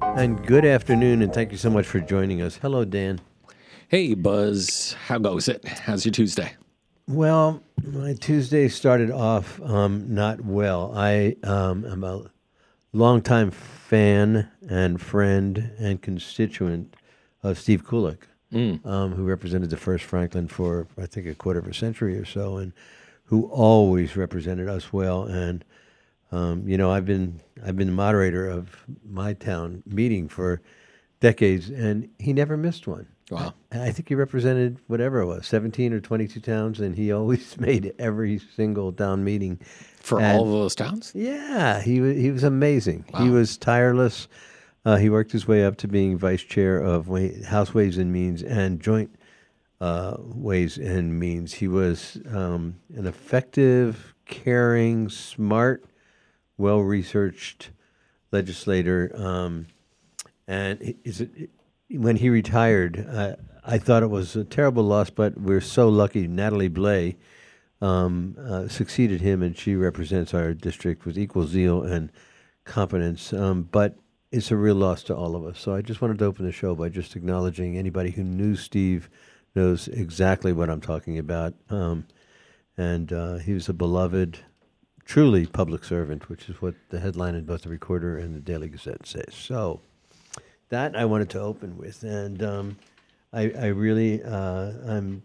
And good afternoon, and thank you so much for joining us. Hello, Dan. Hey, Buzz. How goes it? How's your Tuesday? Well, my Tuesday started off um, not well. I um, am a longtime fan and friend and constituent of Steve Kulik, um, who represented the First Franklin for I think a quarter of a century or so, and who always represented us well. And um, you know, I've been I've been the moderator of my town meeting for decades, and he never missed one. Wow. I think he represented whatever it was, 17 or 22 towns, and he always made every single town meeting. For And- all of those towns? Yeah, he was he was amazing. He was tireless. Uh, he worked his way up to being vice chair of Wa- House Ways and Means and Joint uh, Ways and Means. He was um, an effective, caring, smart, well researched legislator. Um, and is it, when he retired, uh, I thought it was a terrible loss, but we're so lucky. Natalie Blais um, uh, succeeded him, and she represents our district with equal zeal and competence. Um, but it's a real loss to all of us. So I just wanted to open the show by just acknowledging anybody who knew Steve knows exactly what I'm talking about. Um, and uh, he was a beloved, truly public servant, which is what the headline in both the Recorder and the Daily Gazette says. So that I wanted to open with, and um, I, I really uh, I'm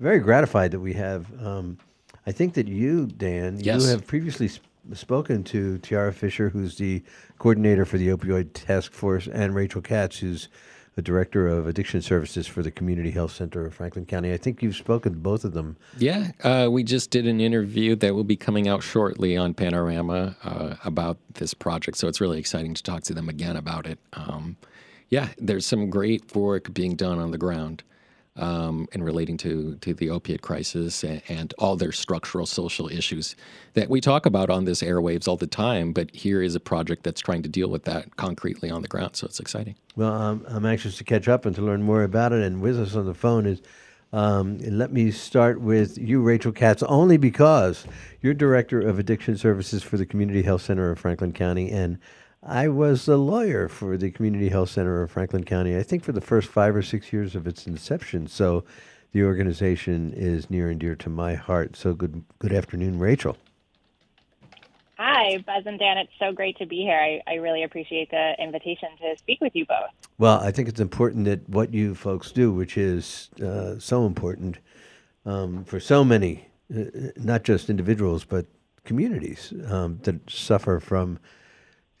very gratified that we have. Um, I think that you, Dan, Yes. you have previously sp- spoken to Tiarra Fisher, who's the coordinator for the opioid task force, and Rachel Katz, who's the director of addiction services for the Community Health Center of Franklin County. I think you've spoken to both of them. Yeah, uh, we just did an interview that will be coming out shortly on Panorama uh, about this project. So it's really exciting to talk to them again about it. Um, yeah, there's some great work being done on the ground um, in relating to, to the opiate crisis and, and all their structural social issues that we talk about on this airwaves all the time. But here is a project that's trying to deal with that concretely on the ground. So it's exciting. Well, um, I'm anxious to catch up and to learn more about it. And with us on the phone is, um, let me start with you, Rachel Katz, only because you're director of addiction services for the Community Health Center of Franklin County, and I was a lawyer for the Community Health Center of Franklin County. I think for the first five or six years of its inception. So, the organization is near and dear to my heart. So, good good afternoon, Rachel. Hi, Buzz and Dan. It's so great to be here. I, I really appreciate the invitation to speak with you both. Well, I think it's important that what you folks do, which is uh, so important um, for so many, uh, not just individuals, but communities um, that suffer from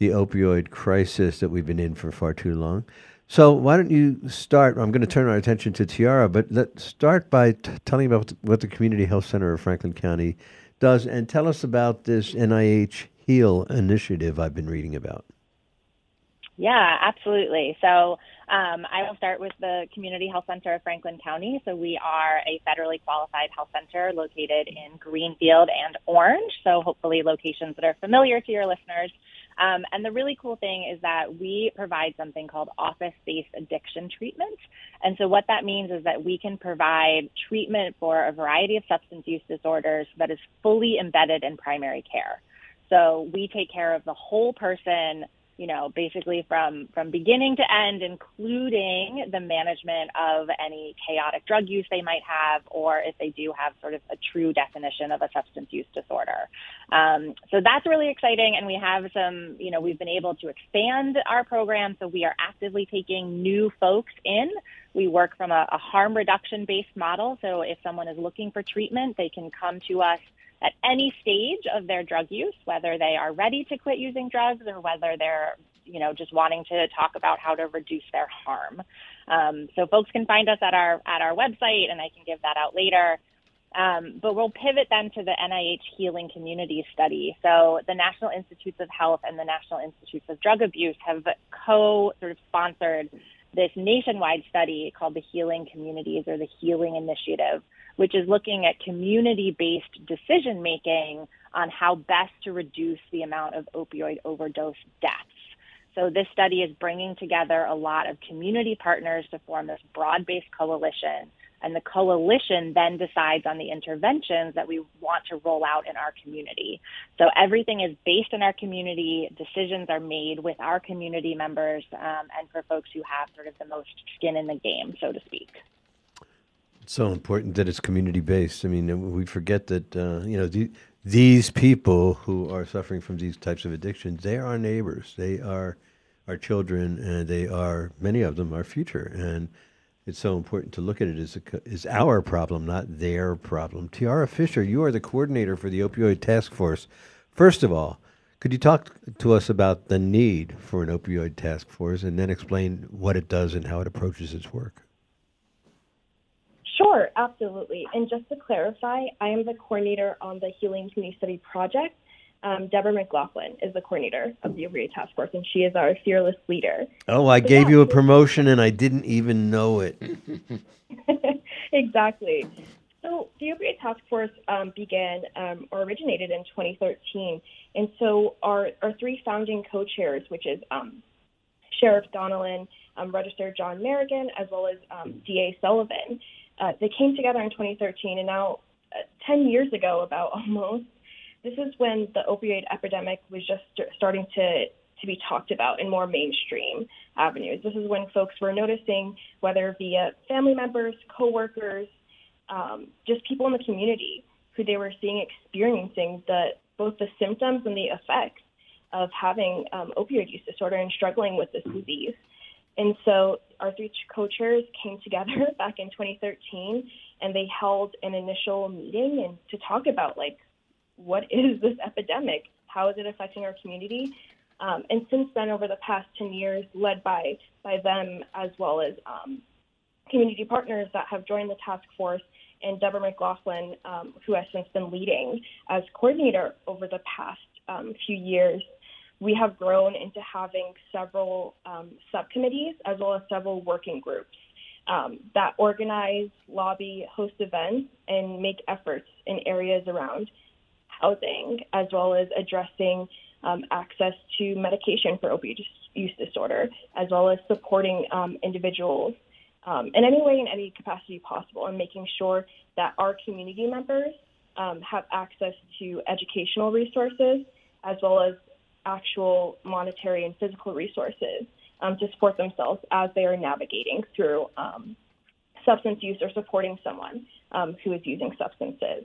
the opioid crisis that we've been in for far too long. So, why don't you start? I'm going to turn our attention to Tiarra, but let's start by t- telling about what the Community Health Center of Franklin County does and tell us about this NIH HEAL initiative I've been reading about. Yeah, absolutely. So um, I will start with the Community Health Center of Franklin County. So we are a federally qualified health center located in Greenfield and Orange. So hopefully locations that are familiar to your listeners. Um, and the really cool thing is that we provide something called office based addiction treatment. And so what that means is that we can provide treatment for a variety of substance use disorders that is fully embedded in primary care. So we take care of the whole person you know, basically from from beginning to end, including the management of any chaotic drug use they might have, or if they do have sort of a true definition of a substance use disorder. Um, so that's really exciting, and we have some, you know, we've been able to expand our program, so we are actively taking new folks in. We work from a, a harm reduction based model, so if someone is looking for treatment, they can come to us at any stage of their drug use, whether they are ready to quit using drugs or whether they're, you know, just wanting to talk about how to reduce their harm. Um, so folks can find us at our at our website, and I can give that out later. Um, but we'll pivot then to the NIH Healing Communities Study. So the National Institutes of Health and the National Institutes of Drug Abuse have co sort of sponsored this nationwide study called the Healing Communities or the Healing Initiative, which is looking at community based decision making on how best to reduce the amount of opioid overdose deaths. So, this study is bringing together a lot of community partners to form this broad based coalition And the coalition then decides on the interventions that we want to roll out in our community. So everything is based in our community. Decisions are made with our community members um, and for folks who have sort of the most skin in the game, so to speak. It's so important that it's community based. I mean, we forget that, uh, you know, the, these people who are suffering from these types of addictions, they are our neighbors. They are our children, and they are many of them our future. And it's so important to look at it as a, as our problem, not their problem. Tiarra Fisher, you are the coordinator for the Opioid Task Force. First of all, could you talk to us about the need for an opioid task force, and then explain what it does and how it approaches its work? Sure, absolutely. And just to clarify, I am the coordinator on the Healing Community Study Project. Um, Deborah McLaughlin is the coordinator of the Opioid Task Force, and she is our fearless leader. Oh, I so gave yeah. you a promotion and I didn't even know it. exactly. So the Opioid Task Force um, began um, or originated in 2013, and so our our three founding co-chairs, which is um, Sheriff Donnellan, um, Register John Merrigan, as well as um, DA Sullivan, uh, they came together in 2013, and now, uh, 10 years ago, about almost, this is when the opioid epidemic was just st- starting to to be talked about in more mainstream avenues. This is when folks were noticing, whether via family members, coworkers, um, just people in the community, who they were seeing experiencing the both the symptoms and the effects of having um, opioid use disorder and struggling with this disease. And so our three co-chairs came together back in 2013 and they held an initial meeting and to talk about like what is this epidemic? How is it affecting our community? Um, and since then, over the past 10 years, led by by them as well as um, community partners that have joined the task force, and Deborah McLaughlin, um, who has since been leading as coordinator over the past um, few years, we have grown into having several um, subcommittees as well as several working groups um, that organize, lobby, host events, and make efforts in areas around housing as well as addressing um, access to medication for opioid use disorder, as well as supporting um, individuals um, in any way, in any capacity possible, and making sure that our community members um, have access to educational resources as well as actual monetary and physical resources um, to support themselves as they are navigating through um, substance use or supporting someone um, who is using substances.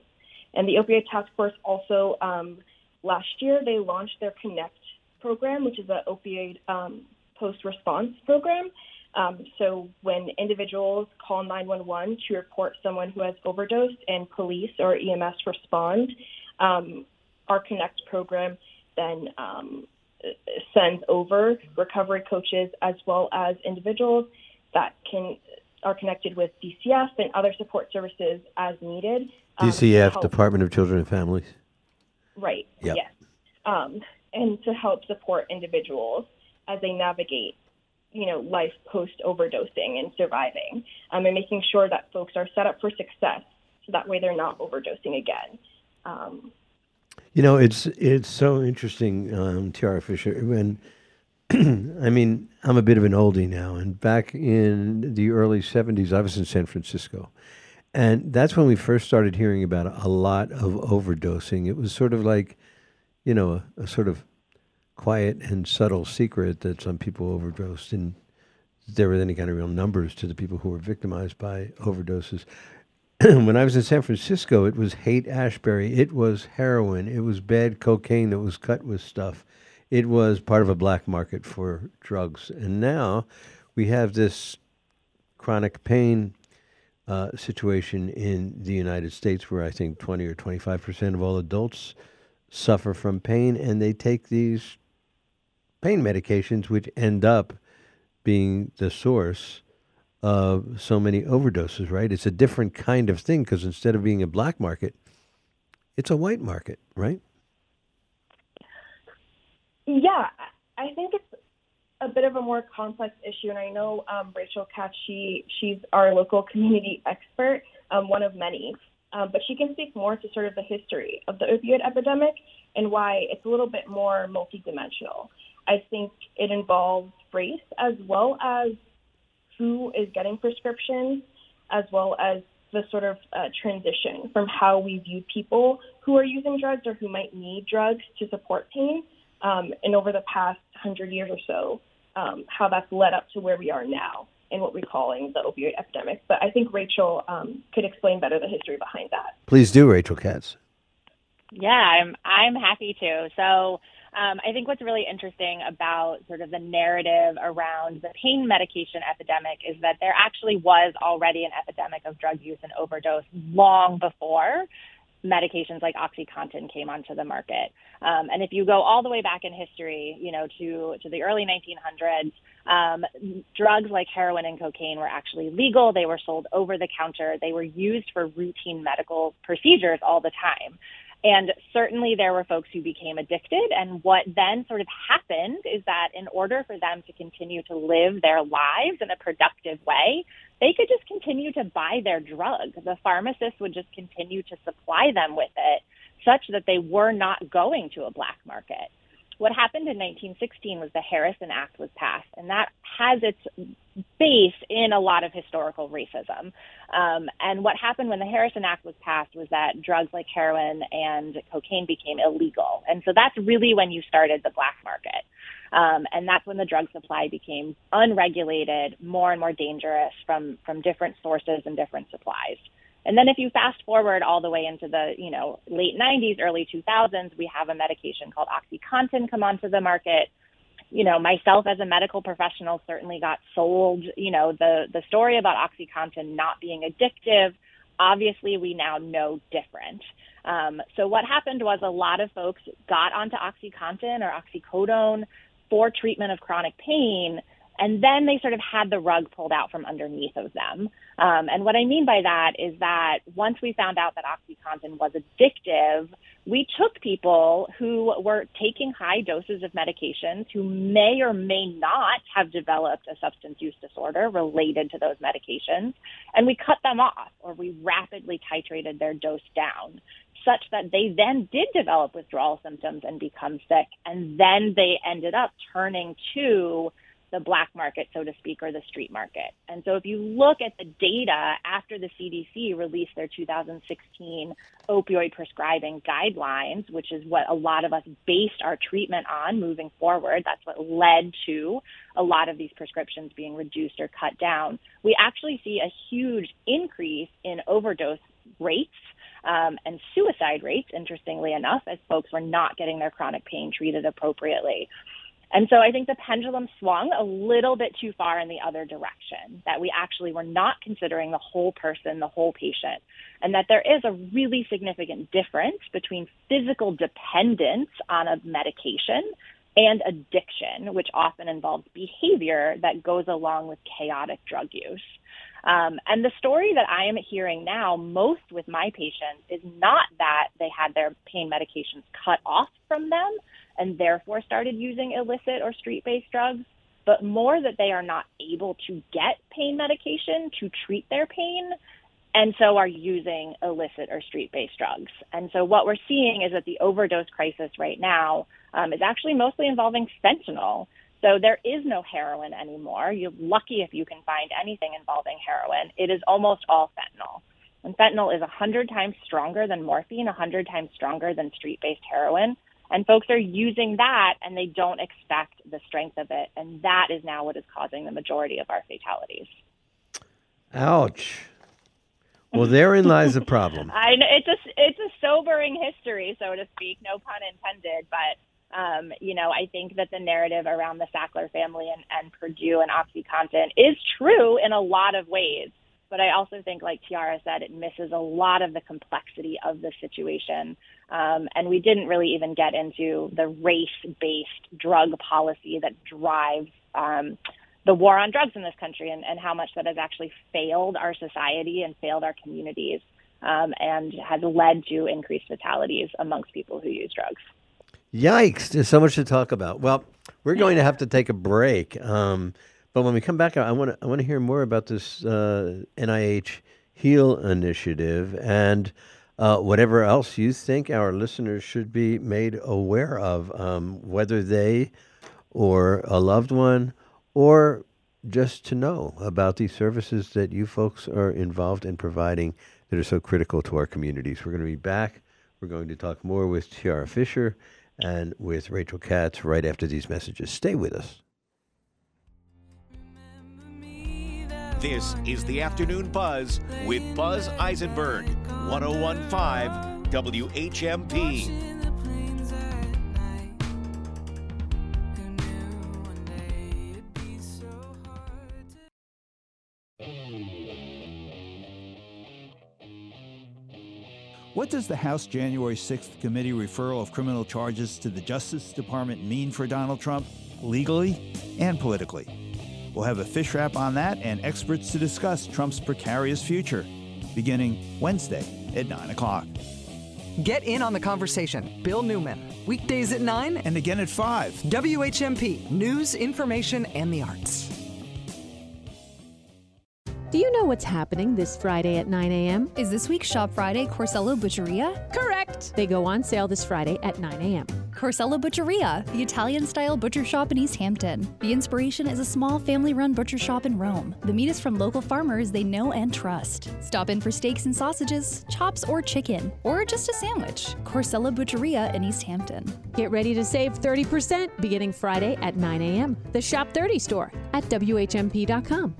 And the Opioid Task Force also um, last year they launched their Connect program, which is an opioid um, post response program. Um, so when individuals call 911 to report someone who has overdosed and police or EMS respond, our Connect program then um, sends over recovery coaches as well as individuals that can are connected with DCF and other support services as needed. Um, DCF, Department of Children and Families. Right. Yep. Yes. Um, and to help support individuals as they navigate, you know, life post overdosing and surviving, um, and making sure that folks are set up for success, so that way they're not overdosing again. You know, it's it's so interesting, um, Tiarra Fisher. When I mean, I'm a bit of an oldie now, and back in the early '70s, I was in San Francisco, and that's when we first started hearing about a lot of overdosing. It was sort of like, you know, a, a sort of quiet and subtle secret that some people overdosed, and there were any kind of real numbers to the people who were victimized by overdoses. when I was in San Francisco, it was Haight-Ashbury. It was heroin. It was bad cocaine that was cut with stuff. It was part of a black market for drugs. And now we have this chronic pain uh, situation in the United States where I think 20 or 25% of all adults suffer from pain and they take these pain medications, which end up being the source so many overdoses, right? It's a different kind of thing because instead of being a black market, it's a white market, right? Yeah, I think it's a bit of a more complex issue, and I know um, Rachel Katz, she, she's our local community expert, um, one of many, um, but she can speak more to sort of the history of the opioid epidemic and why it's a little bit more multidimensional. I think it involves race as well as who is getting prescriptions, as well as the sort of uh, transition from how we view people who are using drugs or who might need drugs to support pain, um, and over the past hundred years or so, um, how that's led up to where we are now in what we're calling the opioid epidemic. But I think Rachel um, could explain better the history behind that. Please do, Rachel Katz. Yeah, I'm I'm happy to. So um, I think what's really interesting about sort of the narrative around the pain medication epidemic is that there actually was already an epidemic of drug use and overdose long before medications like OxyContin came onto the market. Um, and if you go all the way back in history, you know, to, to the early 1900s, um, drugs like heroin and cocaine were actually legal. They were sold over the counter. They were used for routine medical procedures all the time. And certainly there were folks who became addicted. And what then sort of happened is that in order for them to continue to live their lives in a productive way, they could just continue to buy their drug. The pharmacist would just continue to supply them with it such that they were not going to a black market. What happened in 1916 was the Harrison Act was passed, and that has its base in a lot of historical racism. Um, and what happened when the Harrison Act was passed was that drugs like heroin and cocaine became illegal. And so that's really when you started the black market. Um, and that's when the drug supply became unregulated, more and more dangerous from, from different sources and different supplies. And then if you fast forward all the way into the, you know, late 90s, early 2000s, we have a medication called OxyContin come onto the market. You know, myself as a medical professional certainly got sold, you know, the the story about OxyContin not being addictive. Obviously, we now know different. Um, so what happened was a lot of folks got onto OxyContin or oxycodone for treatment of chronic pain and then they sort of had the rug pulled out from underneath of them. Um, and what I mean by that is that once we found out that OxyContin was addictive, we took people who were taking high doses of medications who may or may not have developed a substance use disorder related to those medications, and we cut them off or we rapidly titrated their dose down such that they then did develop withdrawal symptoms and become sick. And then they ended up turning to the black market, so to speak, or the street market. And so if you look at the data after the CDC released their 2016 opioid prescribing guidelines, which is what a lot of us based our treatment on moving forward, that's what led to a lot of these prescriptions being reduced or cut down, we actually see a huge increase in overdose rates. Um, and suicide rates, interestingly enough, as folks were not getting their chronic pain treated appropriately. And so I think the pendulum swung a little bit too far in the other direction, that we actually were not considering the whole person, the whole patient, and that there is a really significant difference between physical dependence on a medication and addiction, which often involves behavior that goes along with chaotic drug use. Um, and the story that I am hearing now most with my patients is not that they had their pain medications cut off from them, and therefore started using illicit or street based drugs, but more that they are not able to get pain medication to treat their pain and so are using illicit or street based drugs. And so what we're seeing is that the overdose crisis right now um, is actually mostly involving fentanyl. So there is no heroin anymore. You're lucky if you can find anything involving heroin. It is almost all fentanyl. And fentanyl is 100 times stronger than morphine, 100 times stronger than street based heroin. And folks are using that and they don't expect the strength of it. And that is now what is causing the majority of our fatalities. Ouch. Well, therein lies the problem. I know it's a it's a sobering history, so to speak. No pun intended, but um, you know, I think that the narrative around the Sackler family and, and Purdue and OxyContin is true in a lot of ways. But I also think, like Tiarra said, it misses a lot of the complexity of the situation. Um, and we didn't really even get into the race based drug policy that drives um, the war on drugs in this country and, and how much that has actually failed our society and failed our communities um, and has led to increased fatalities amongst people who use drugs. Yikes! There's so much to talk about. Well, we're going to have to take a break. Um, but when we come back, I want to I want to hear more about this uh, NIH Heal initiative and uh, whatever else you think our listeners should be made aware of, um, whether they or a loved one or just to know about these services that you folks are involved in providing that are so critical to our communities. We're going to be back. We're going to talk more with Tiarra Fisher and with Rachel Katz right after these messages. Stay with us. This is the Afternoon Buzz with Buzz Eisenberg, 1015 WHMP. What does the House January 6th committee referral of criminal charges to the Justice Department mean for Donald Trump, legally and politically? We'll have a fish wrap on that and experts to discuss Trump's precarious future, beginning Wednesday at 9 o'clock. Get in on the conversation. Bill Newman. Weekdays at 9 and again at 5. WHMP. News, information, and the arts. Do you know what's happening this Friday at 9 a.m.? Is this week's Shop Friday Corsello Butcheria? Correct! They go on sale this Friday at 9 a.m. Corsello Butcheria, the Italian style butcher shop in East Hampton. The inspiration is a small family run butcher shop in Rome. The meat is from local farmers they know and trust. Stop in for steaks and sausages, chops or chicken, or just a sandwich. Corsello Butcheria in East Hampton. Get ready to save 30% beginning Friday at 9 a.m. The Shop 30 store at WHMP.com.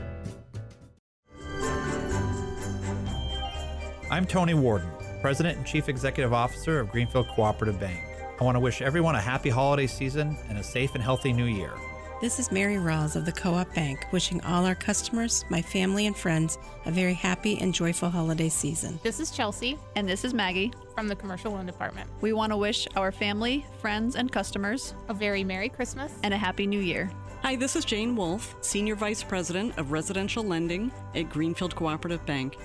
I'm Tony Warden, President and Chief Executive Officer of Greenfield Cooperative Bank. I want to wish everyone a happy holiday season and a safe and healthy new year. This is Mary Rawls of the Co op Bank, wishing all our customers, my family, and friends a very happy and joyful holiday season. This is Chelsea. And this is Maggie from the Commercial Loan Department. We want to wish our family, friends, and customers a very Merry Christmas and a Happy New Year. Hi, this is Jane Wolf, Senior Vice President of Residential Lending at Greenfield Cooperative Bank.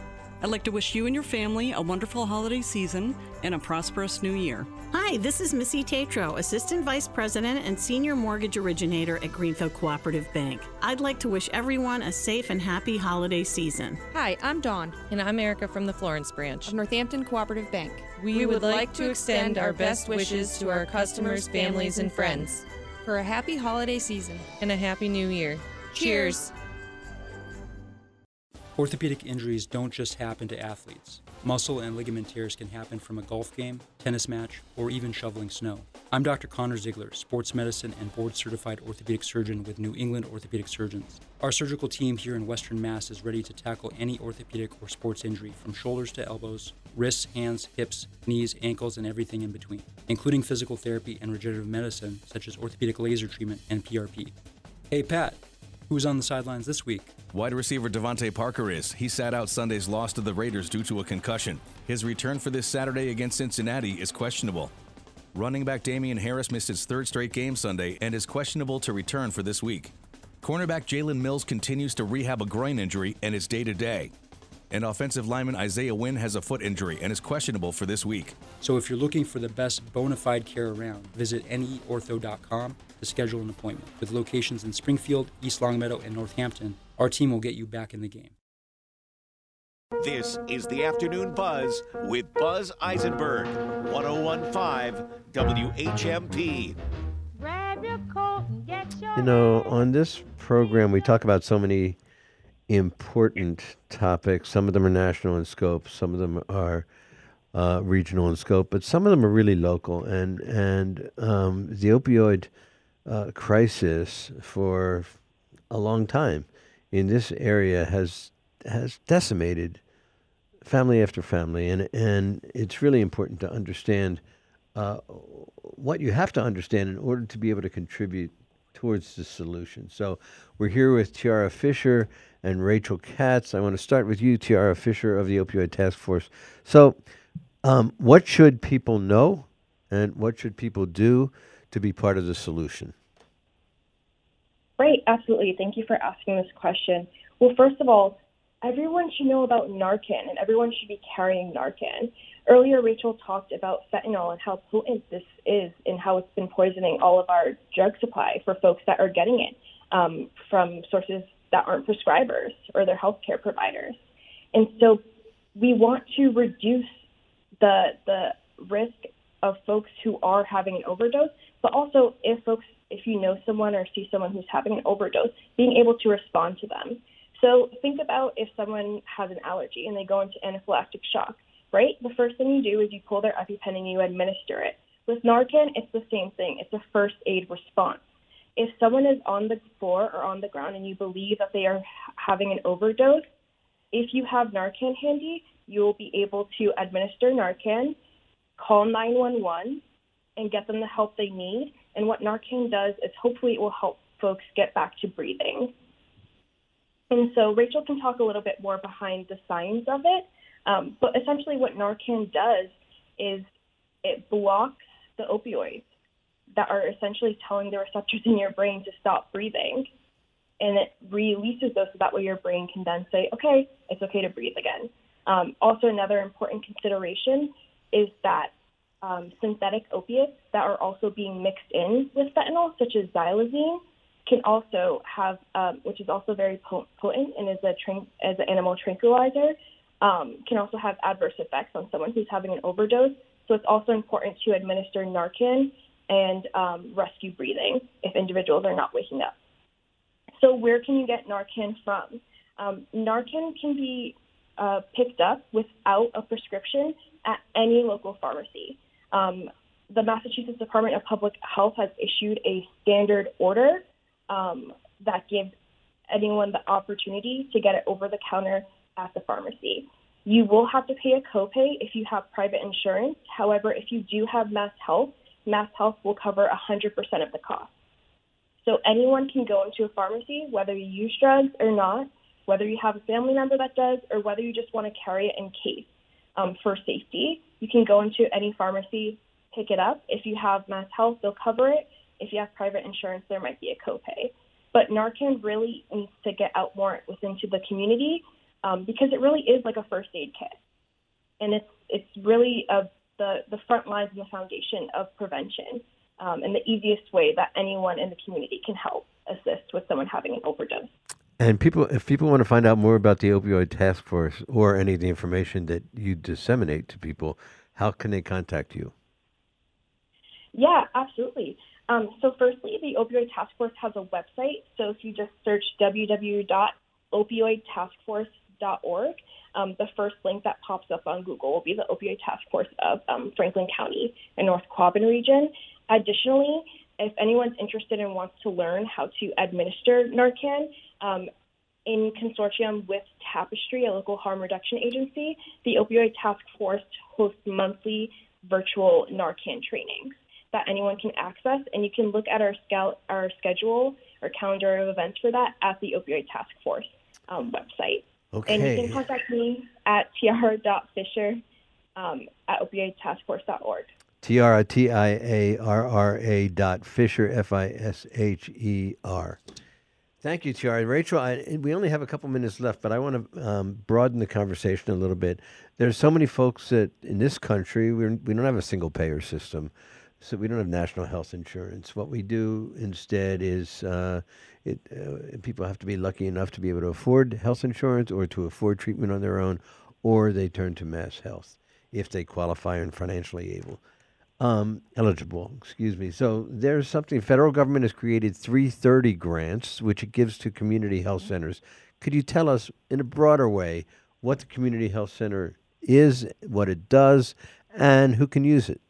I'd like to wish you and your family a wonderful holiday season and a prosperous new year. Hi, this is Missy Tatro, Assistant Vice President and Senior Mortgage Originator at Greenfield Cooperative Bank. I'd like to wish everyone a safe and happy holiday season. Hi, I'm Dawn, and I'm Erica from the Florence branch of Northampton Cooperative Bank. We, we would, would like to extend our best wishes to our customers, families, and friends for a happy holiday season and a happy new year. Cheers. Orthopedic injuries don't just happen to athletes. Muscle and ligament tears can happen from a golf game, tennis match, or even shoveling snow. I'm Dr. Connor Ziegler, sports medicine and board certified orthopedic surgeon with New England Orthopedic Surgeons. Our surgical team here in Western Mass is ready to tackle any orthopedic or sports injury from shoulders to elbows, wrists, hands, hips, knees, ankles, and everything in between, including physical therapy and regenerative medicine such as orthopedic laser treatment and PRP. Hey, Pat, who's on the sidelines this week? Wide receiver DeVante Parker is. He sat out Sunday's loss to the Raiders due to a concussion. His return for this Saturday against Cincinnati is questionable. Running back Damien Harris missed his third straight game Sunday and is questionable to return for this week. Cornerback Jalen Mills continues to rehab a groin injury and is day to day. And offensive lineman Isaiah Wynn has a foot injury and is questionable for this week. So if you're looking for the best bona fide care around, visit neortho.com to schedule an appointment. With locations in Springfield, East Longmeadow, and Northampton, our team will get you back in the game. This is the Afternoon Buzz with Buzz Eisenberg, 1015 WHMP. You know, on this program, we talk about so many important topics. Some of them are national in scope, some of them are uh, regional in scope, but some of them are really local. And and um, the opioid uh, crisis for a long time in this area has has decimated family after family, and and it's really important to understand uh, what you have to understand in order to be able to contribute towards the solution. So we're here with Tiarra Fisher and Rachel Katz. I want to start with you, Tiarra Fisher of the Opioid Task Force. So, um, what should people know, and what should people do to be part of the solution? Right, absolutely. Thank you for asking this question. Well, first of all, everyone should know about Narcan, and everyone should be carrying Narcan. Earlier, Rachel talked about fentanyl and how potent this is and how it's been poisoning all of our drug supply for folks that are getting it um, from sources that aren't prescribers or their healthcare providers. And so we want to reduce the the risk of folks who are having an overdose, but also if folks if you know someone or see someone who's having an overdose, being able to respond to them. So think about if someone has an allergy and they go into anaphylactic shock, right? The first thing you do is you pull their EpiPen and you administer it. With Narcan, it's the same thing. It's a first aid response. If someone is on the floor or on the ground and you believe that they are having an overdose, if you have Narcan handy, you will be able to administer Narcan, call 911, and get them the help they need. And what Narcan does is hopefully it will help folks get back to breathing. And so Rachel can talk a little bit more behind the science of it. Um, but essentially, what Narcan does is it blocks the opioids that are essentially telling the receptors in your brain to stop breathing. And it releases those so that way your brain can then say, okay, it's okay to breathe again. Um, also, another important consideration is that um, synthetic opiates that are also being mixed in with fentanyl, such as xylazine, can also have, um, which is also very potent and is a tran- as an animal tranquilizer, um, can also have adverse effects on someone who's having an overdose. So it's also important to administer Narcan and um, rescue breathing if individuals are not waking up. So where can you get Narcan from? Um, Narcan can be uh, picked up without a prescription at any local pharmacy. Um, the Massachusetts Department of Public Health has issued a standard order um, that gives anyone the opportunity to get it over the counter at the pharmacy. You will have to pay a copay if you have private insurance. However, if you do have Mass Health, Mass Health will cover 100% of the cost. So anyone can go into a pharmacy, whether you use drugs or not, whether you have a family member that does, or whether you just want to carry it in case um, for safety. You can go into any pharmacy, pick it up. If you have Mass Health, they'll cover it. If you have private insurance, there might be a copay. But Narcan really needs to get out more within to the community um, because it really is like a first aid kit, and it's it's really a, the the front lines and the foundation of prevention, um, and the easiest way that anyone in the community can help assist with someone having an overdose. And people, if people want to find out more about the opioid task force or any of the information that you disseminate to people, how can they contact you? Yeah, absolutely. Um, so, firstly, the Opioid Task Force has a website. So, if you just search www.opioidtaskforce.org, um, the first link that pops up on Google will be the Opioid Task Force of um, Franklin County and North Quabbin region. Additionally, if anyone's interested and wants to learn how to administer Narcan, um, in consortium with Tapestry, a local harm reduction agency, the Opioid Task Force hosts monthly virtual Narcan trainings that anyone can access, and you can look at our, scal- our schedule or calendar of events for that at the Opioid Task Force um, website. Okay. And you can contact me at tiarra.fisher um, at opioidtaskforce.org. Tiarra, T I A R R A dot Fisher, F I S H E R. Thank you, Tiarra. Rachel, I, we only have a couple minutes left, but I want to um, broaden the conversation a little bit. There's so many folks that in this country, we don't have a single payer system. So we don't have national health insurance. What we do instead is uh, it, uh, people have to be lucky enough to be able to afford health insurance or to afford treatment on their own, or they turn to Mass Health if they qualify and financially able. Um, eligible, excuse me. So there's something. Federal government has created 330 grants, which it gives to community health centers. Could you tell us, in a broader way, what the community health center is, what it does, and who can use it?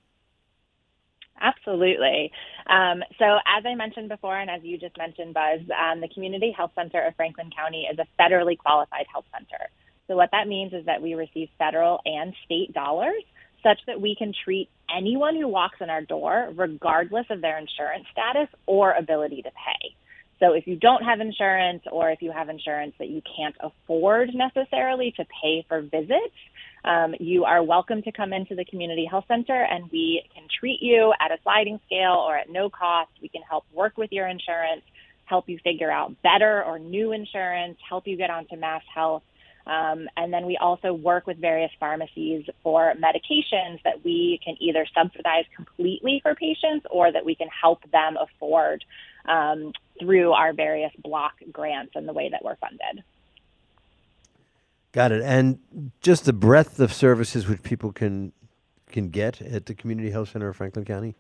Absolutely. Um, so, as I mentioned before, and as you just mentioned, Buzz, um, the Community Health Center of Franklin County is a federally qualified health center. So, what that means is that we receive federal and state dollars such that we can treat anyone who walks in our door, regardless of their insurance status or ability to pay. So if you don't have insurance or if you have insurance that you can't afford necessarily to pay for visits, um, you are welcome to come into the community health center and we can treat you at a sliding scale or at no cost. We can help work with your insurance, help you figure out better or new insurance, help you get onto mass health. Um, and then we also work with various pharmacies for medications that we can either subsidize completely for patients or that we can help them afford um, through our various block grants and the way that we're funded. Got it. And just the breadth of services which people can can get at the Community Health Center of Franklin County.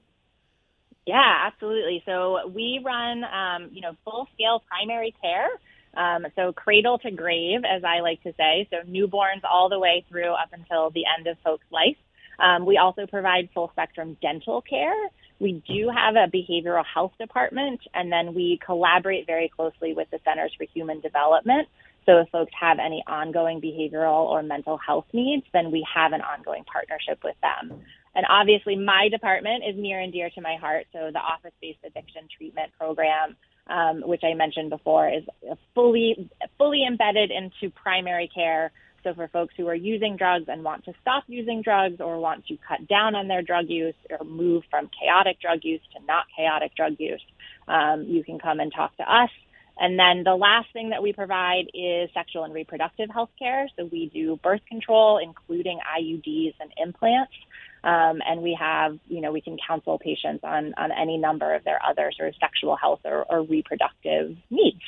Yeah, absolutely. So we run, um, you know, full scale primary care. Um, so cradle to grave, as I like to say. So newborns all the way through up until the end of folks' life. Um, we also provide full spectrum dental care. We do have a behavioral health department, and then we collaborate very closely with the Centers for Human Development. So if folks have any ongoing behavioral or mental health needs, then we have an ongoing partnership with them. And obviously, my department is near and dear to my heart. So the office based addiction treatment program, um, which I mentioned before, is fully fully embedded into primary care. So for folks who are using drugs and want to stop using drugs or want to cut down on their drug use or move from chaotic drug use to not chaotic drug use, um, you can come and talk to us. And then the last thing that we provide is sexual and reproductive health care. So we do birth control, including IUDs and implants. Um, and we have, you know, we can counsel patients on, on any number of their other sort of sexual health or, or reproductive needs.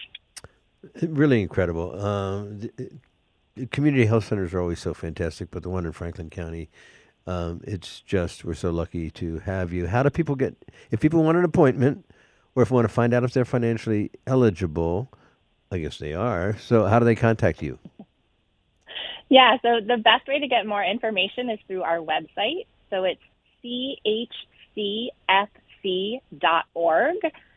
Really incredible. Um, the, the community health centers are always so fantastic, but the one in Franklin County, um, it's just, we're so lucky to have you. How do people get, if people want an appointment or if they want to find out if they're financially eligible, I guess they are. So how do they contact you? Yeah, so the best way to get more information is through our website. So it's chcfc.org.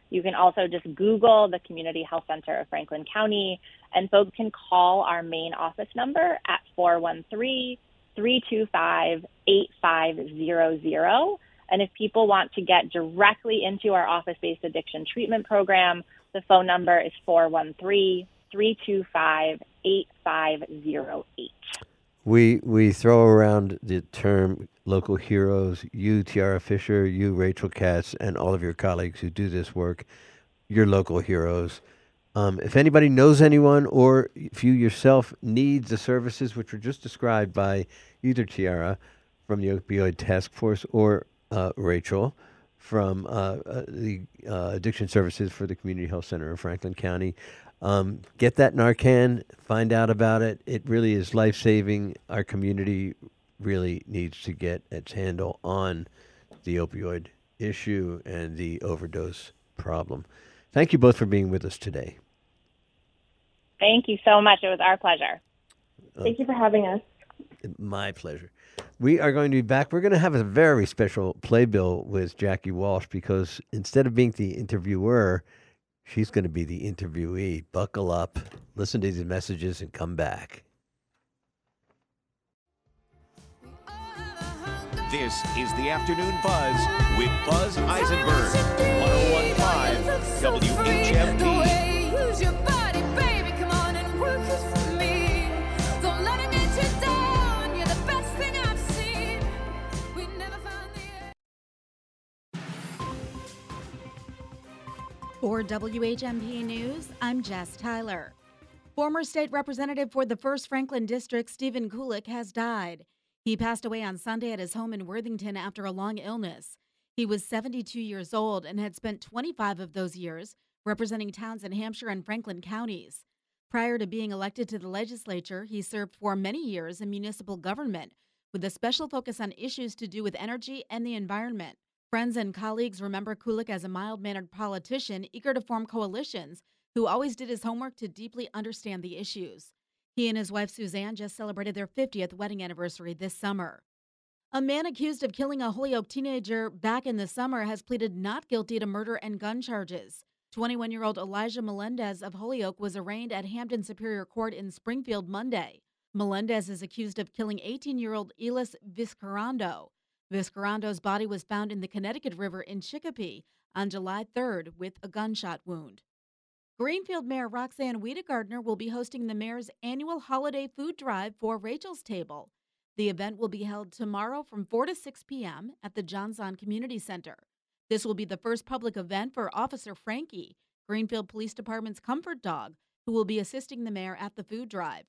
You can also just Google the Community Health Center of Franklin County, and folks can call our main office number at 413 325 8500. And if people want to get directly into our office based addiction treatment program, the phone number is 413 325 8508. We we throw around the term local heroes. You, Tiarra Fisher, you, Rachel Katz, and all of your colleagues who do this work. You're local heroes. Um, if anybody knows anyone, or if you yourself needs the services which were just described by either Tiarra from the Opioid Task Force or uh, Rachel from uh, uh, the uh, Addiction Services for the Community Health Center in Franklin County, um, get that Narcan, find out about it. It really is life saving. Our community really needs to get its handle on the opioid issue and the overdose problem. Thank you both for being with us today. Thank you so much. It was our pleasure. Thank you for having us. My pleasure. We are going to be back. We're going to have a very special playbill with Jackie Walsh because instead of being the interviewer, She's going to be the interviewee. Buckle up, listen to these messages, and come back. This is the Afternoon Buzz with Buzz Eisenberg, 1015 WHMP. For WHMP News, I'm Jess Tyler. Former state representative for the 1st Franklin District, Stephen Kulik, has died. He passed away on Sunday at his home in Worthington after a long illness. He was 72 years old and had spent 25 of those years representing towns in Hampshire and Franklin counties. Prior to being elected to the legislature, he served for many years in municipal government with a special focus on issues to do with energy and the environment. Friends and colleagues remember Kulik as a mild mannered politician eager to form coalitions who always did his homework to deeply understand the issues. He and his wife Suzanne just celebrated their 50th wedding anniversary this summer. A man accused of killing a Holyoke teenager back in the summer has pleaded not guilty to murder and gun charges. 21 year old Elijah Melendez of Holyoke was arraigned at Hampden Superior Court in Springfield Monday. Melendez is accused of killing 18 year old Elis Vizcarrondo. Vizcarrondo's body was found in the Connecticut River in Chicopee on July 3rd with a gunshot wound. Greenfield Mayor Roxann Wedegartner will be hosting the mayor's annual holiday food drive for Rachel's Table. The event will be held tomorrow from 4 to 6 p.m. at the Johnson Community Center. This will be the first public event for Officer Frankie, Greenfield Police Department's comfort dog, who will be assisting the mayor at the food drive.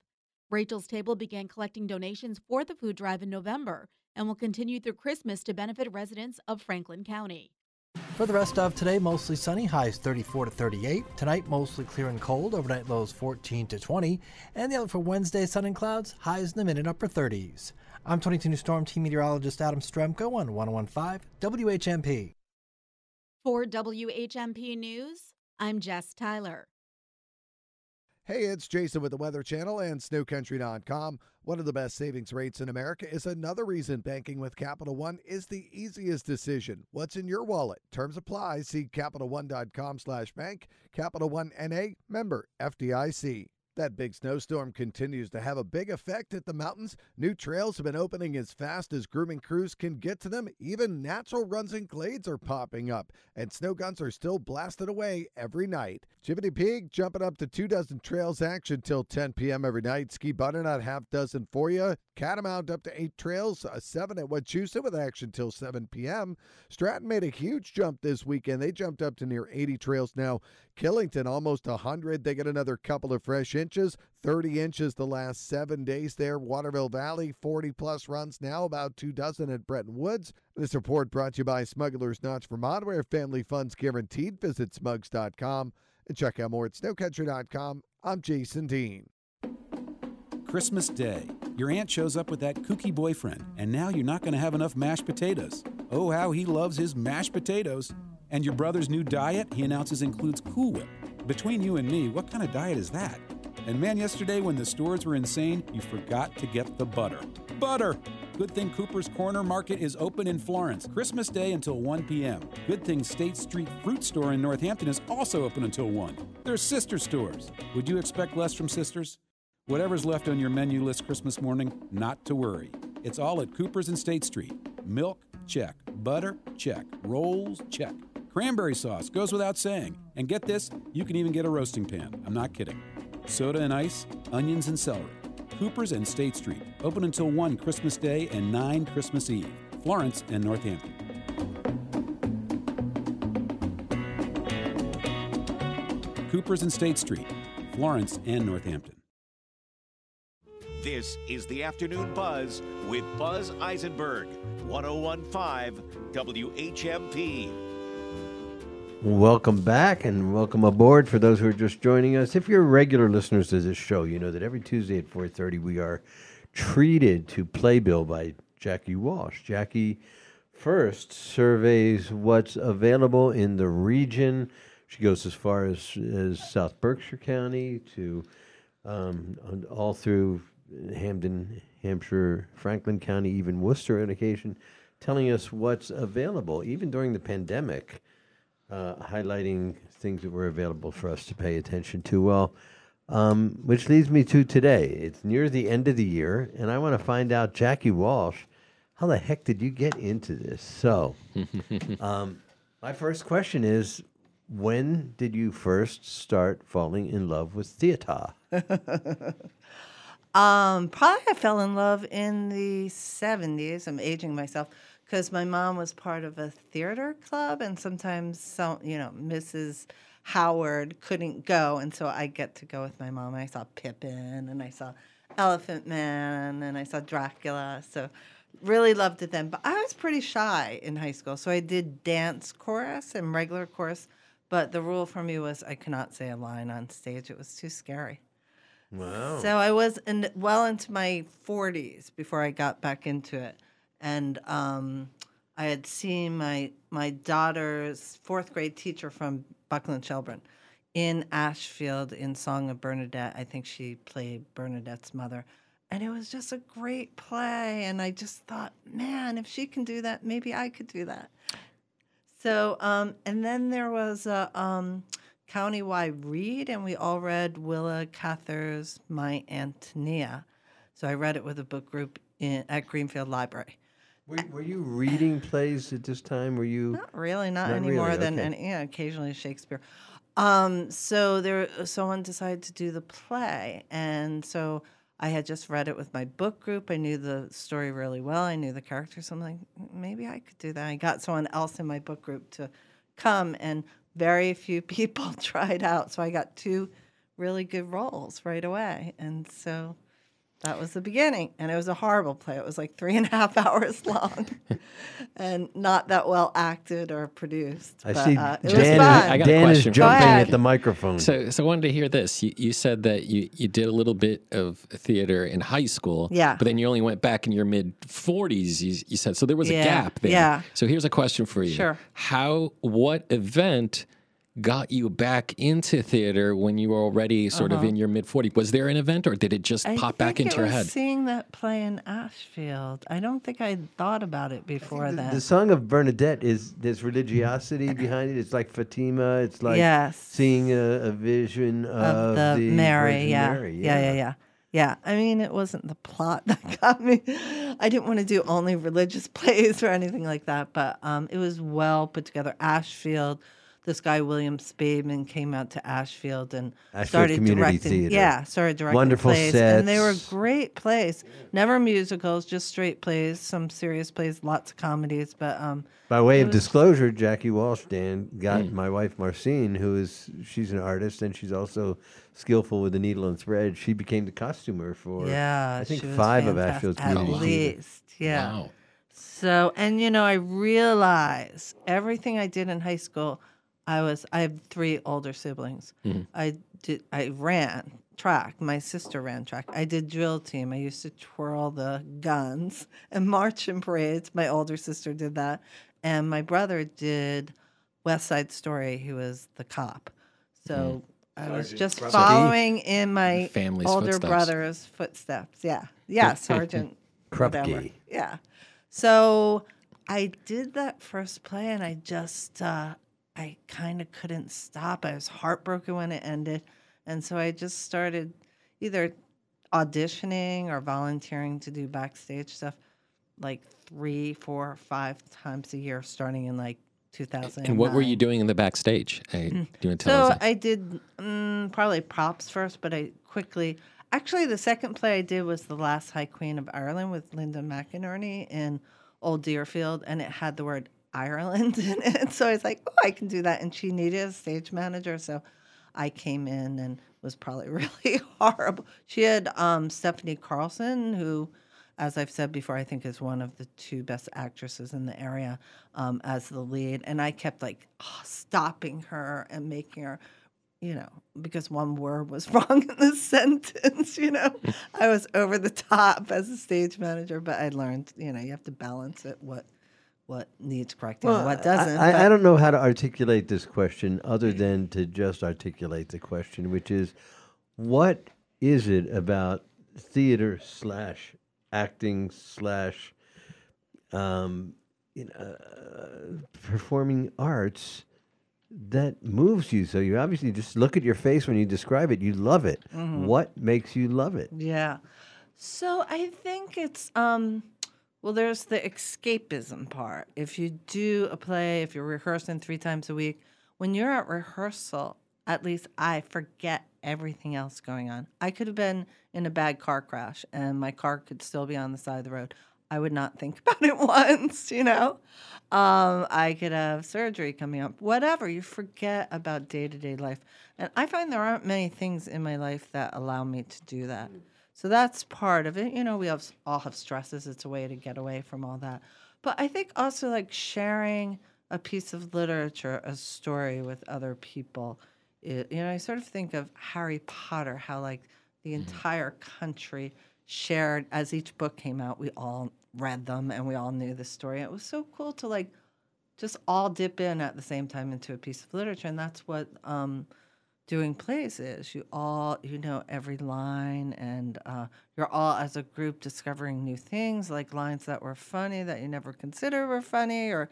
Rachel's Table began collecting donations for the food drive in November and will continue through Christmas to benefit residents of Franklin County. For the rest of today, mostly sunny, highs 34 to 38. Tonight, mostly clear and cold, overnight lows 14 to 20. And the outlook for Wednesday, sun and clouds, highs in the mid and upper 30s. I'm 22 News Storm Team Meteorologist Adam Strzempko on 1015 WHMP. For WHMP News, I'm Jess Tyler. Hey, it's Jason with the Weather Channel and SnowCountry.com. One of the best savings rates in America is another reason banking with Capital One is the easiest decision. What's in your wallet? Terms apply. See CapitalOne.com slash bank. Capital One N.A. Member FDIC. That big snowstorm continues to have a big effect at the mountains. New trails have been opening as fast as grooming crews can get to them. Even natural runs and glades are popping up, and snow guns are still blasted away every night. Jiminy Peak jumping up to two dozen trails action till 10 p.m. every night. Ski Butternut half dozen for you. Catamount up to eight trails, uh, seven at Wachusett with action till 7 p.m. Stratton made a huge jump this weekend. They jumped up to near 80 trails now. Killington almost 100. They get another couple of fresh inches, 30 inches the last seven days there. Waterville Valley, 40 plus runs now, about two dozen at Bretton Woods. This report brought to you by Smuggler's Notch Vermont, where family funds guaranteed. Visit smugs.com and check out more at snowcountry.com. I'm Jason Dean. Christmas Day. Your aunt shows up with that kooky boyfriend, and now you're not going to have enough mashed potatoes. Oh, how he loves his mashed potatoes. And your brother's new diet, he announces, includes Cool Whip. Between you and me, what kind of diet is that? And man, yesterday when the stores were insane, you forgot to get the butter. Butter! Good thing Cooper's Corner Market is open in Florence, Christmas Day until 1 p.m. Good thing State Street Fruit Store in Northampton is also open until 1. They're sister stores. Would you expect less from sisters? Whatever's left on your menu list Christmas morning, not to worry. It's all at Cooper's and State Street. Milk, check. Butter, check. Rolls, check. Cranberry sauce goes without saying. And get this, you can even get a roasting pan. I'm not kidding. Soda and ice, onions and celery. Cooper's and State Street. Open until 1 Christmas Day and 9 Christmas Eve. Florence and Northampton. Cooper's and State Street. Florence and Northampton. This is the Afternoon Buzz with Buzz Eisenberg, 1015 WHMP. Welcome back and welcome aboard for those who are just joining us. If you're regular listeners to this show, you know that every Tuesday at 4:30 we are treated to Playbill by Jackie Walsh. Jackie first surveys what's available in the region. She goes as far as, as South Berkshire County to um, all through Hampden, Hampshire, Franklin County, even Worcester on occasion, telling us what's available, even during the pandemic, uh, highlighting things that were available for us to pay attention to. Well, um, which leads me to today. It's near the end of the year, and I want to find out, Jackie Walsh, how the heck did you get into this? So, um, my first question is when did you first start falling in love with theater? Um, probably I fell in love in the 70s. I'm aging myself because my mom was part of a theater club, and sometimes, some, you know, Mrs. Howard couldn't go, and so I get to go with my mom. And I saw Pippin, and I saw Elephant Man, and I saw Dracula. So really loved it then. But I was pretty shy in high school, so I did dance chorus and regular chorus. But the rule for me was I could not say a line on stage; it was too scary. Wow. So I was in well into my 40s before I got back into it, and um, I had seen my my daughter's fourth grade teacher from Buckland Shelburne in Ashfield in Song of Bernadette. I think she played Bernadette's mother, and it was just a great play. And I just thought, man, if she can do that, maybe I could do that. So, um, and then there was a um, countywide read, and we all read Willa Cather's My Antonia. So I read it with a book group in, at Greenfield Library. Were, were you reading plays at this time? Were you Not really, not, Not any really, more than okay. any, yeah, occasionally Shakespeare. Um, so there, someone decided to do the play, and so I had just read it with my book group. I knew the story really well. I knew the characters. I'm like, maybe I could do that. I got someone else in my book group to come, and very few people tried out. So I got two really good roles right away, and so That was the beginning, and it was a horrible play. It was like three and a half hours long, and not that well acted or produced. I but, see uh, it Dan, was is- I got a Dan is question jumping at the microphone. So, so I wanted to hear this. You, you said that you, you did a little bit of theater in high school. Yeah. But then you only went back in your mid 40s, you, you said. So there was Yeah, a gap there. yeah. So here's a question for you. Sure. How, what event got you back into theater when you were already sort of Uh-huh. in your mid 40s? Was there an event or did it just I pop back into it your was head? Seeing that play in Ashfield, I don't think I'd thought about it before that. The song of Bernadette is there's religiosity behind it. It's like Fatima. It's like Yes. seeing a, a vision of, of the, Mary, yeah. Mary. yeah, yeah, yeah, yeah. I mean, it wasn't the plot that got me. I didn't want to do only religious plays or anything like that, but um, it was well put together. Ashfield, this guy William Spademan came out to Ashfield and Ashfield started Community directing. Theater. Yeah, started directing Wonderful plays, and they were sets. great plays. Never musicals, just straight plays. Some serious plays, lots of comedies, but um, By way of was- disclosure, Jackie Walsh, Dan, got Mm. my wife Marcine, who is she's an artist and she's also skillful with the needle and thread. She became the costumer for Yeah, I think she was five of fantastic. Ashfield's At community theater. least, yeah. So, and you know, I realize everything I did in high school. I was. I have three older siblings. Mhm. I did. I ran track. My sister ran track. I did drill team. I used to twirl the guns and march in parades. My older sister did that, and my brother did West Side Story. He was the cop. So. I was Sergeant just Krupke. following in my Family's older footsteps. brother's footsteps. Yeah. Yeah, Sergeant. Krupke. Yeah. So I did that first play and I just uh I kind of couldn't stop. I was heartbroken when it ended. And so I just started either auditioning or volunteering to do backstage stuff like three, four, five times a year starting in like 2000. And what were you doing in the backstage? Hey, do you want to tell So us? I did mm, probably props first, but I quickly. Actually, the second play I did was The Last High Queen of Ireland with Linda McInerney in Old Deerfield, and it had the word Ireland in it. So I was like, oh, I can do that. And she needed a stage manager, so I came in and was probably really horrible. She had um, Stephanie Carlson, who, as I've said before, I think is one of the two best actresses in the area um, as the lead. And I kept like oh, stopping her and making her, you know, because one word was wrong in the sentence, you know. I was over the top as a stage manager, but I learned, you know, you have to balance it what what needs correcting and what doesn't. I, I, don't know how to articulate this question other than to just articulate the question, which is, what is it about theater slash acting slash um, you know, uh, performing arts that moves you? So you obviously just look at your face when you describe it. You love it. Mhm. What makes you love it? Yeah. So I think it's um well there's the escapism part. If you do a play, if you're rehearsing 3 times a week, when you're at rehearsal, at least I forget everything else going on. I could have been in a bad car crash and my car could still be on the side of the road. I would not think about it once, you know. Um, I could have surgery coming up, whatever. You forget about day to day life. And I find there aren't many things in my life that allow me to do that. So that's part of it. You know, we have, all have stresses. It's a way to get away from all that. But I think also like sharing a piece of literature, a story with other people. It, you know, I sort of think of Harry Potter, how like the entire country shared as each book came out, we all read them and we all knew the story. It was so cool to like just all dip in at the same time into a piece of literature, and that's what um, doing plays is. You all you know every line, and uh, you're all as a group discovering new things, like lines that were funny that you never considered were funny, or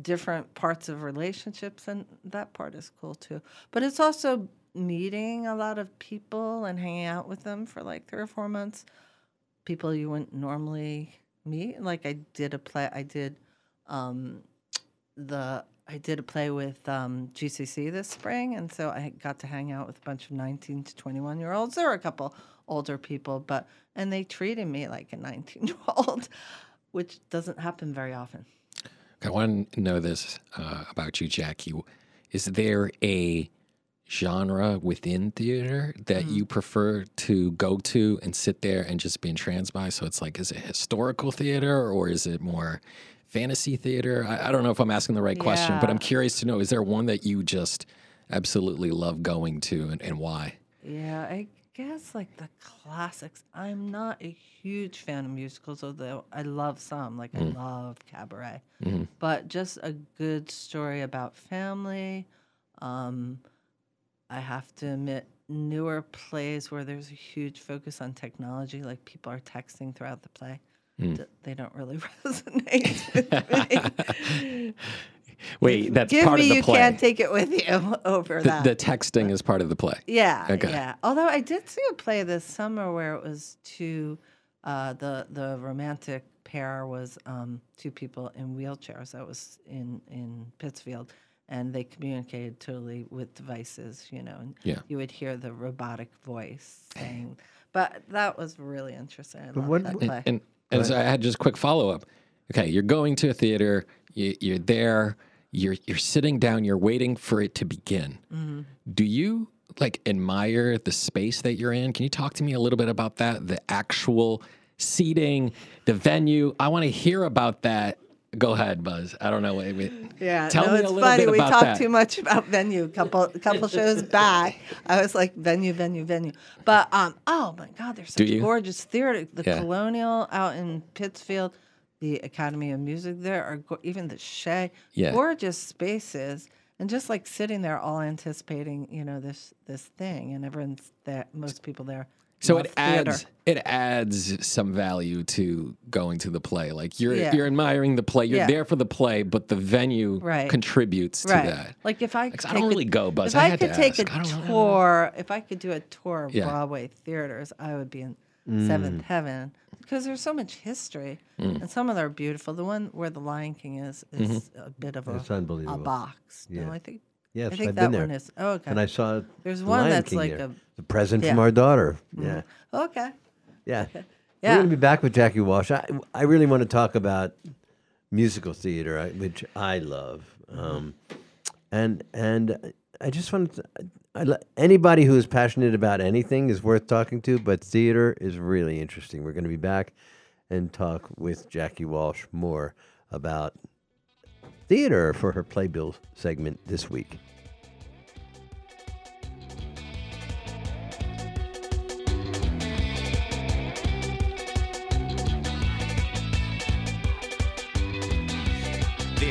different parts of relationships, and that part is cool too. But it's also meeting a lot of people and hanging out with them for like three or four months. People you wouldn't normally meet. Like I did a play. I did um, the I did a play with um, GCC this spring, and so I got to hang out with a bunch of 19 to 21 year olds. There were a couple older people, but and they treated me like a 19 year old, which doesn't happen very often. I want to know this uh, about you, Jackie. Is there a genre within theater that Mm. you prefer to go to and sit there and just be entranced by? So it's like, is it historical theater or is it more fantasy theater? I, I don't know if I'm asking the right question, but I'm curious to know is there one that you just absolutely love going to and, and why? Yeah, I guess like the classics. I'm not a huge fan of musicals, although I love some. Like I Mm. love Cabaret, Mhm. but just a good story about family. Um, I have to admit, newer plays where there's a huge focus on technology, like people are texting throughout the play. Mm. d- They don't really resonate with me. Wait, that's Give part me of the you play. can't take it with you over the, that. the texting is part of the play. Yeah, Okay. yeah. Although I did see a play this summer where it was two, uh, the the romantic pair was um, two people in wheelchairs. That was in in Pittsfield, and they communicated totally with devices, you know. And Yeah. you would hear the robotic voice saying, but that was really interesting. I But loved what- that play. And, and so I had just a quick follow up. Okay, you're going to a theater, you, you're there, you're you're sitting down, you're waiting for it to begin. Mhm. Do you like admire the space that you're in? Can you talk to me a little bit about that? The actual seating, the venue. I want to hear about that. Go ahead, Buzz. I don't know. Wait, wait. Yeah, Tell no, me it's a little funny. bit we about talked that. too much about venue. A couple couple shows back, I was like venue, venue, venue. But um, oh my God, there's such gorgeous theater. The Yeah. Colonial out in Pittsfield, the Academy of Music there, are go- even the Shea, Yeah. gorgeous spaces. And just like sitting there, all anticipating, you know, this this thing, and everyone's that Most people there. So love it theater. adds it adds some value to going to the play. Like you're Yeah. you're admiring the play. You're Yeah. there for the play, but the venue Right. contributes to right. that. Like if I, 'Cause could I don't take really a, go, Buzz. If I I, had to could take ask. a I don't know. tour, if I could do a tour of Yeah. Broadway theaters, I would be in Mm. seventh heaven because there's so much history, Mm. and some of them are beautiful. The one where the Lion King is is a bit of a, a box. Yeah. No, I think. Yes, I think I've that been there. one is. Oh, okay. And I saw There's the one Lion that's King like there. a the present from yeah. our daughter. Mhm. Yeah. Okay. Yeah. We're Yeah. going to be back with Jackie Walsh. I, I really want to talk about musical theater, I- which I love. Um, and and I just want to, I, li- anybody who is passionate about anything is worth talking to, but theater is really interesting. We're going to be back and talk with Jackie Walsh more about theater for her Playbill segment this week.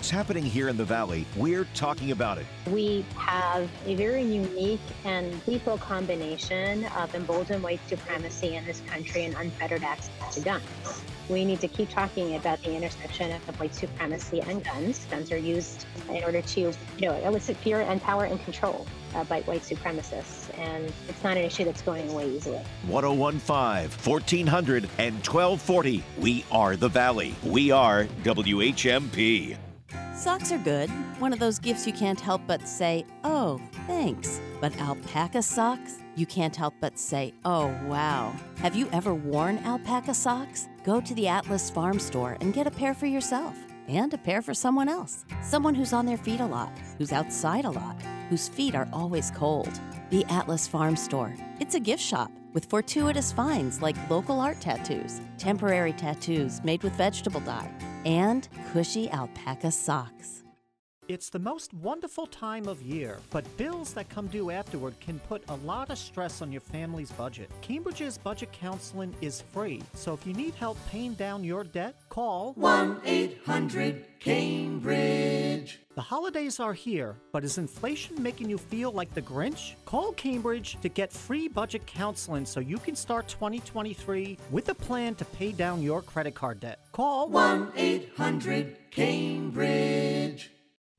It's happening here in the Valley, we're talking about it. We have a very unique and lethal combination of emboldened white supremacy in this country and unfettered access to guns. We need to keep talking about the intersection of white supremacy and guns. Guns are used in order to, you know, elicit fear and power and control uh, by white supremacists, and it's not an issue that's going away easily. 1015 1400 and 1240. We are the Valley. We are WHMP. Socks are good. One of those gifts you can't help but say, oh, thanks. But alpaca socks? You can't help but say, oh, wow. Have you ever worn alpaca socks? Go to the Atlas Farm Store and get a pair for yourself and a pair for someone else. Someone who's on their feet a lot, who's outside a lot, whose feet are always cold. The Atlas Farm Store. It's a gift shop with fortuitous finds like local art tattoos, temporary tattoos made with vegetable dye, and cushy alpaca socks. It's the most wonderful time of year, but bills that come due afterward can put a lot of stress on your family's budget. Cambridge's budget counseling is free, so if you need help paying down your debt, call 1 800 Cambridge. The holidays are here, but is inflation making you feel like the Grinch? Call Cambridge to get free budget counseling so you can start 2023 with a plan to pay down your credit card debt. Call 1 800 Cambridge.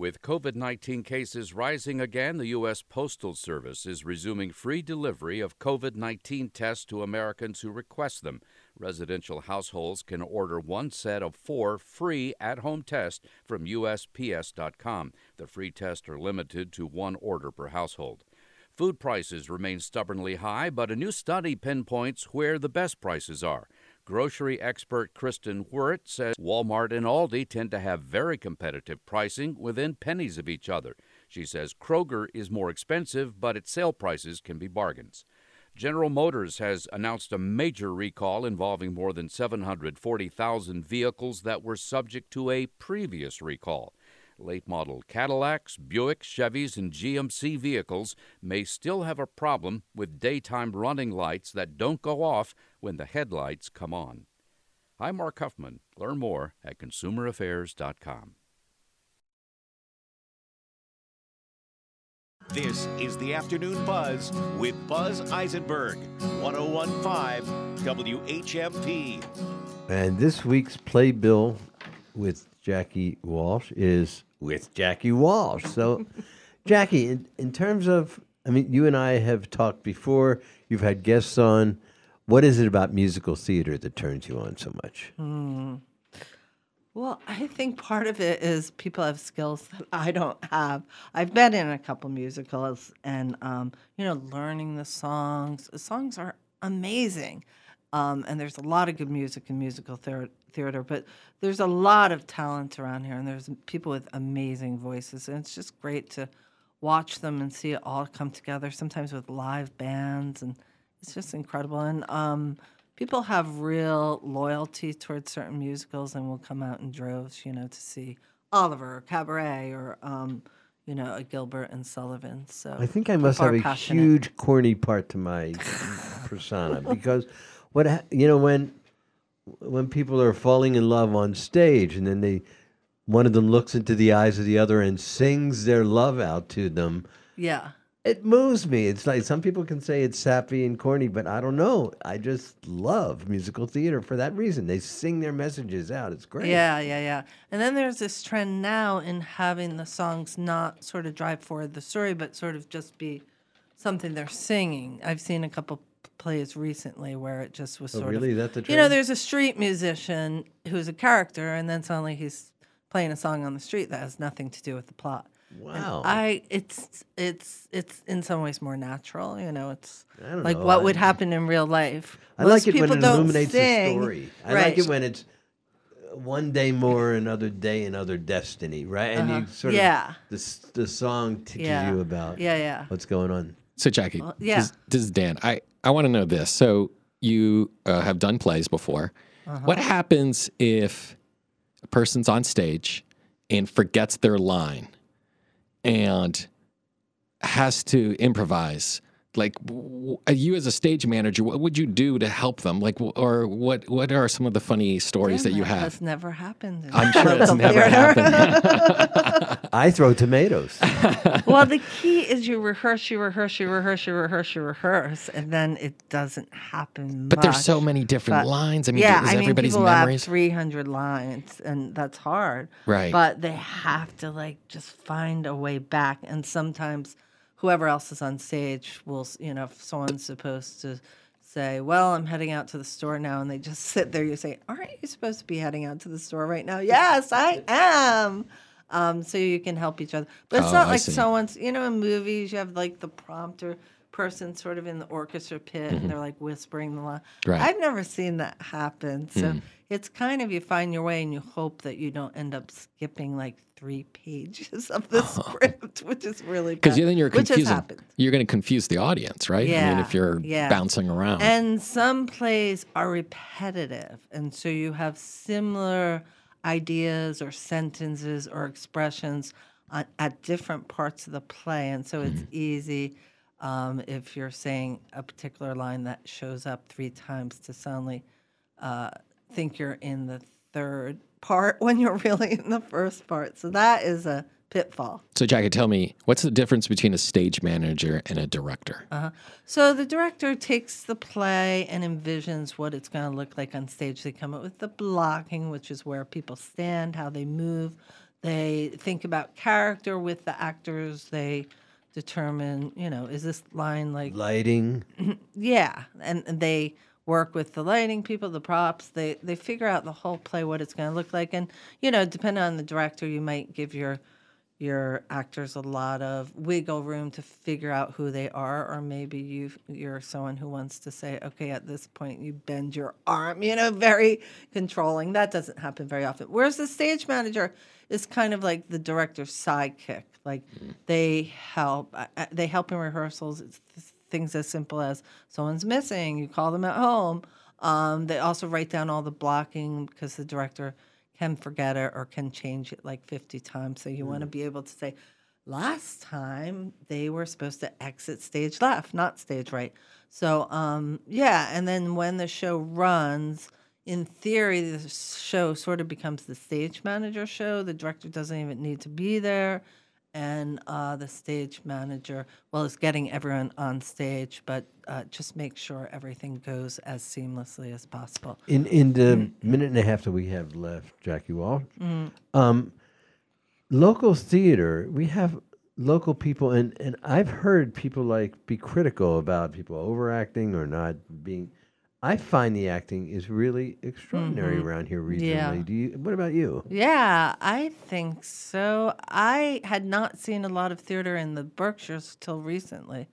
With COVID 19 cases rising again, the U.S. Postal Service is resuming free delivery of COVID 19 tests to Americans who request them. Residential households can order one set of four free at home tests from USPS.com. The free tests are limited to one order per household. Food prices remain stubbornly high, but a new study pinpoints where the best prices are. Grocery expert Kristen Wirt says Walmart and Aldi tend to have very competitive pricing within pennies of each other. She says Kroger is more expensive, but its sale prices can be bargains. General Motors has announced a major recall involving more than 740,000 vehicles that were subject to a previous recall. Late model Cadillacs, Buicks, Chevys, and GMC vehicles may still have a problem with daytime running lights that don't go off when the headlights come on. I'm Mark Huffman. Learn more at consumeraffairs.com. This is the Afternoon Buzz with Buzz Eisenberg, 1015 WHMP. And this week's playbill with Jackie Walsh is with Jackie Walsh. So, Jackie, in, in terms of, I mean, you and I have talked before, you've had guests on. What is it about musical theater that turns you on so much? Hmm. Well, I think part of it is people have skills that I don't have. I've been in a couple musicals and, um, you know, learning the songs. The songs are amazing. Um, and there's a lot of good music in musical theater, theater, but there's a lot of talent around here, and there's people with amazing voices. And it's just great to watch them and see it all come together, sometimes with live bands. And it's just incredible. And um, people have real loyalty towards certain musicals and will come out in droves, you know, to see Oliver or Cabaret or, um, you know, a Gilbert and Sullivan. So I think I must have a passionate. huge corny part to my persona because what ha- you know when when people are falling in love on stage and then they one of them looks into the eyes of the other and sings their love out to them Yeah. it moves me it's like some people can say it's sappy and corny but i don't know i just love musical theater for that reason they sing their messages out it's great Yeah, yeah, yeah. And then there's this trend now in having the songs not sort of drive forward the story, but sort of just be something they're singing. I've seen a couple plays recently where it just was Oh, sort really? of That's the you know, there's a street musician who's a character, and then suddenly he's playing a song on the street that has nothing to do with the plot. And Wow. I it's it's it's in some ways more natural. You know, it's like know, what I- would happen in real life. I Most like it when it don't illuminates sing. the story. I right. like it when it's one day more, another day, another destiny, right? And you Uh-huh. sort Yeah. of the the song teaches Yeah. you about Yeah, yeah. what's going on. So, Jackie, Well, yeah. this, this is Dan. I, I want to know this. So, you uh, have done plays before. Uh-huh. What happens if a person's on stage and forgets their line and has to improvise? Like w- you as a stage manager, what would you do to help them? Like, w- or what? What are some of the funny stories Dan, that you have? that's never happened. in I'm sure it's never theater. happened. I throw tomatoes. well, the key is you rehearse, you rehearse, you rehearse, you rehearse, you rehearse, and then it doesn't happen. But there's so many different But- lines. I mean, yeah, is I mean, everybody's people memories- have 300 lines, and that's hard. Right. But they have to like just find a way back, and sometimes whoever else is on stage will, you know, if someone's supposed to say, "Well, I'm heading out to the store now," and they just sit there. You say, "Aren't you supposed to be heading out to the store right now?" yes, I am. Um, so you can help each other, but it's Oh, not I like see. someone's. You know, in movies, you have like the prompter person sort of in the orchestra pit, Mhm. and they're like whispering the line. Right. I've never seen that happen. So Mm. it's kind of you find your way, and you hope that you don't end up skipping like three pages of the script, which is really Because then you're confusing. You're going to confuse the audience, right? I mean, Yeah, if you're yeah. bouncing around. And some plays are repetitive. And so you have similar ideas or sentences or expressions on, at different parts of the play. And so it's easy um, if you're saying a particular line that shows up three times to suddenly uh, think you're in the third part when you're really in the first part. So that is a pitfall. so, Jackie, tell me, what's the difference between a stage manager and a director? Uh-huh. So the director takes the play and envisions what it's going to look like on stage. They come up with the blocking, which is where people stand, how they move. They think about character with the actors. They determine, you know, is this line like Lighting. yeah, and, and they work with the lighting people, the props. They they figure out the whole play what it's going to look like, and you know, depending on the director, you might give your your actors a lot of wiggle room to figure out who they are, or maybe you you're someone who wants to say, okay, at this point you bend your arm, you know, very controlling. That doesn't happen very often. Whereas the stage manager is kind of like the director's sidekick. Like they help, uh, uh, they help in rehearsals. It's things as simple as someone's missing, you call them at home. Um, they also write down all the blocking because the director can forget it or can change it like 50 times. So you want to be able to say, last time they were supposed to exit stage left, not stage right. So, um, yeah. And then when the show runs, in theory, the show sort of becomes the stage manager show. The director doesn't even need to be there. And uh, the stage manager, well, is getting everyone on stage, but uh, just make sure everything goes as seamlessly as possible. In in the minute and a half that we have left, Jackie Wall, Mm. um, local theater, we have local people, and and I've heard people like be critical about people overacting or not being. I find the acting is really extraordinary Mhm. around here regionally. Yeah. Do you? What about you? Yeah, I think so. I had not seen a lot of theater in the Berkshires till recently.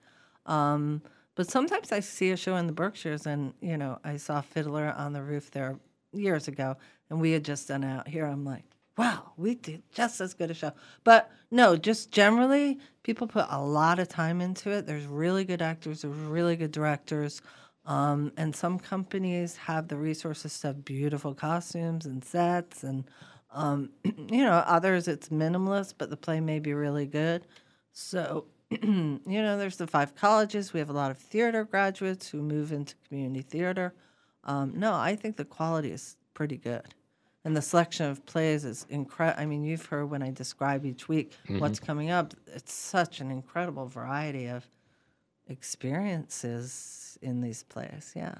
Um, but sometimes I see a show in the Berkshires, and, you know, I saw Fiddler on the Roof there years ago, and we had just done out here. I'm like, wow, we did just as good a show. But no, just generally, people put a lot of time into it. There's really good actors, there's really good directors. Um, and some companies have the resources to have beautiful costumes and sets, and um, you know, others it's minimalist, but the play may be really good. So, you know, there's the five colleges. We have a lot of theater graduates who move into community theater. Um, no, I think the quality is pretty good. And the selection of plays is incredible. I mean, you've heard when I describe each week what's Mhm. coming up. It's such an incredible variety of experiences in these plays. Yeah.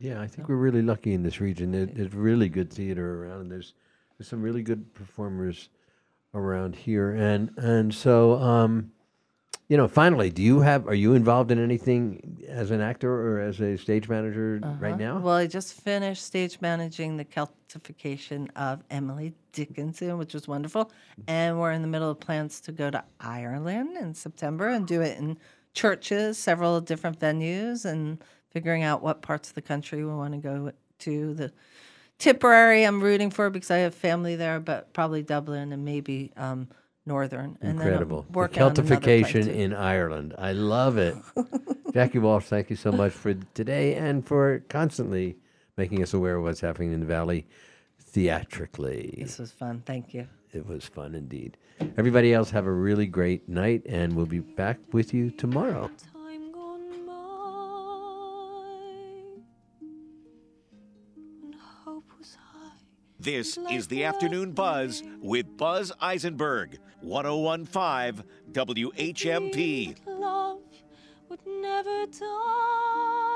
Yeah, I think we're really lucky in this region. There, there's really good theater around, and there's there's some really good performers around here, and and so um, you know, finally, do you have? Are you involved in anything as an actor or as a stage manager right Uh-huh. now? Well, I just finished stage managing the Celtification of Emily Dickinson, which was wonderful. And we're in the middle of plans to go to Ireland in September and do it in churches, several different venues, and figuring out what parts of the country we want to go to. The Tipperary, I'm rooting for because I have family there, but probably Dublin and maybe um, Northern. And Incredible. The working on another play, Celtification in Ireland. I love it. Jackie Walsh, thank you so much for today and for constantly making us aware of what's happening in the Valley theatrically. This was fun. Thank you. It was fun indeed. Everybody else have a really great night, and we'll be back with you tomorrow. This is the Afternoon Buzz with Buzz Eisenberg, 1015 WHMP. Love would never die.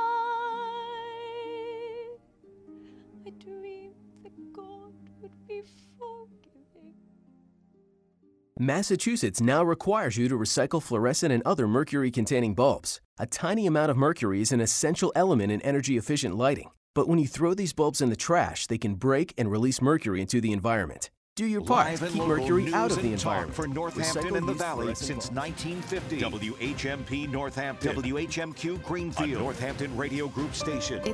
Massachusetts now requires you to recycle fluorescent and other mercury containing bulbs. A tiny amount of mercury is an essential element in energy efficient lighting. But when you throw these bulbs in the trash, they can break and release mercury into the environment. Do your part. Live Keep mercury out of the environment. for Northampton Recycle and the Valley since 1950. WHMP Northampton. WHMQ Greenfield. A Northampton Radio Group station.